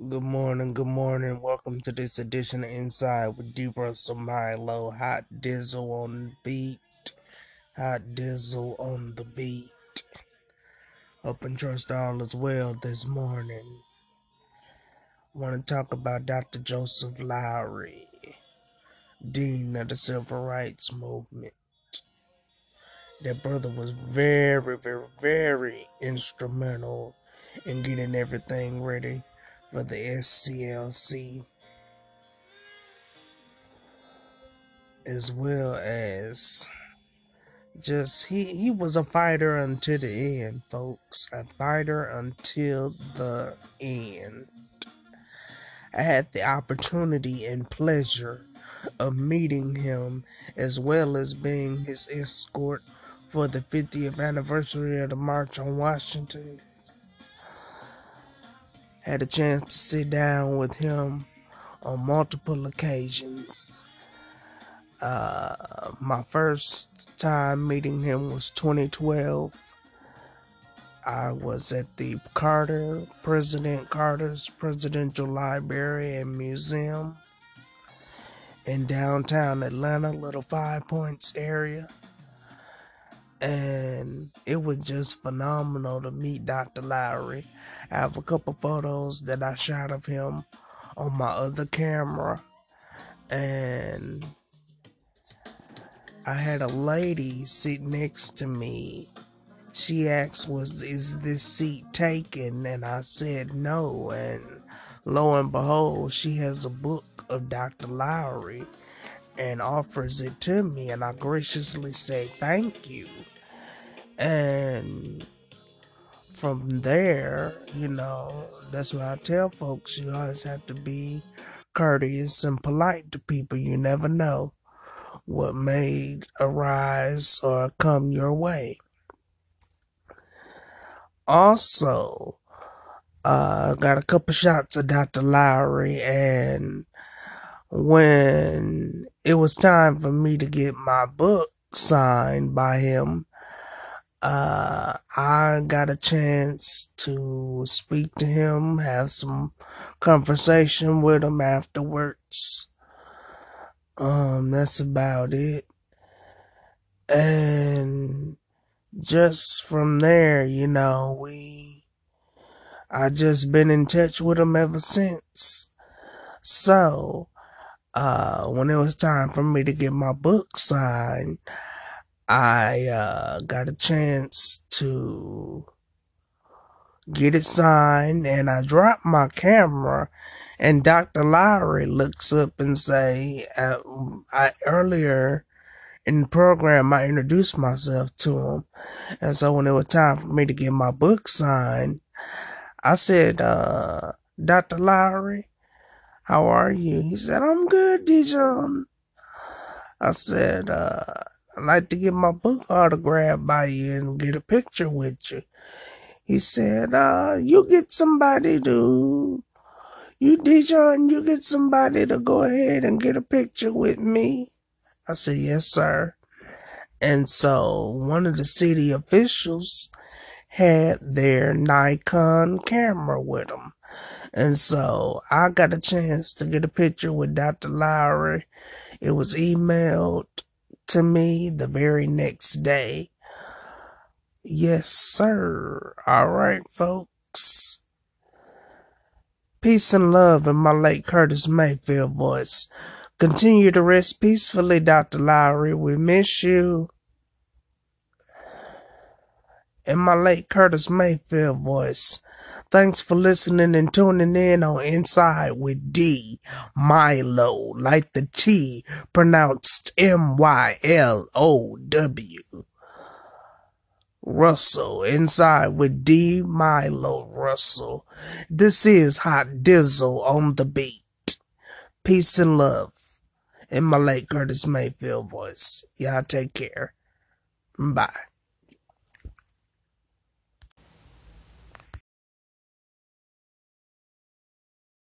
Good morning, good morning. Welcome to this edition of Inside with D. Russell Mylow. Hot Dizzle on the beat. Hot Dizzle on the beat. Hope and trust all is well this morning. Want to talk about Dr. Joseph Lowery, Dean of the Civil Rights Movement. That brother was very, very, very instrumental in getting everything ready for the SCLC as well as just he he was a fighter until the end folks. A fighter until the end. I had the opportunity and pleasure of meeting him as well as being his escort for the 50th anniversary of the march on washington had a chance to sit down with him on multiple occasions. Uh, my first time meeting him was 2012. I was at the Carter, President Carter's Presidential Library and Museum in downtown Atlanta, Little Five Points area and it was just phenomenal to meet Dr. Lowery. I have a couple photos that I shot of him on my other camera, and I had a lady sit next to me. She asked, "Was is this seat taken?" And I said no. And lo and behold, she has a book of Dr. Lowery and offers it to me, and I graciously say thank you. And from there, you know, that's why I tell folks you always have to be courteous and polite to people. You never know what may arise or come your way. Also, uh, got a couple shots of Dr. Lowery, and when it was time for me to get my book signed by him, uh, I got a chance to speak to him, have some conversation with him afterwards. Um, that's about it. And just from there, you know, we, I just been in touch with him ever since. So, uh, when it was time for me to get my book signed, I uh, got a chance to get it signed, and I dropped my camera. And Dr. Lowery looks up and say, uh, I earlier in the program I introduced myself to him, and so when it was time for me to get my book signed, I said, uh, Dr. Lowery, how are you? He said, I'm good, Dijon. I said, uh, I'd like to get my book autographed by you and get a picture with you. He said, uh, you get somebody to, you Dijon, you get somebody to go ahead and get a picture with me. I said, yes, sir. And so one of the city officials had their Nikon camera with them. And so I got a chance to get a picture with Dr. Lowery. It was emailed to me the very next day. Yes, sir. All right, folks. Peace and love in my late Curtis Mayfield voice. Continue to rest peacefully, Dr. Lowery. We miss you. In my late Curtis Mayfield voice. Thanks for listening and tuning in on Inside with D. Mylow, like the T, pronounced M Y L O W. Russell, Inside with D. Mylow Russell. This is Hot Dizzle on the beat. Peace and love. In my late Curtis Mayfield voice. Y'all take care. Bye.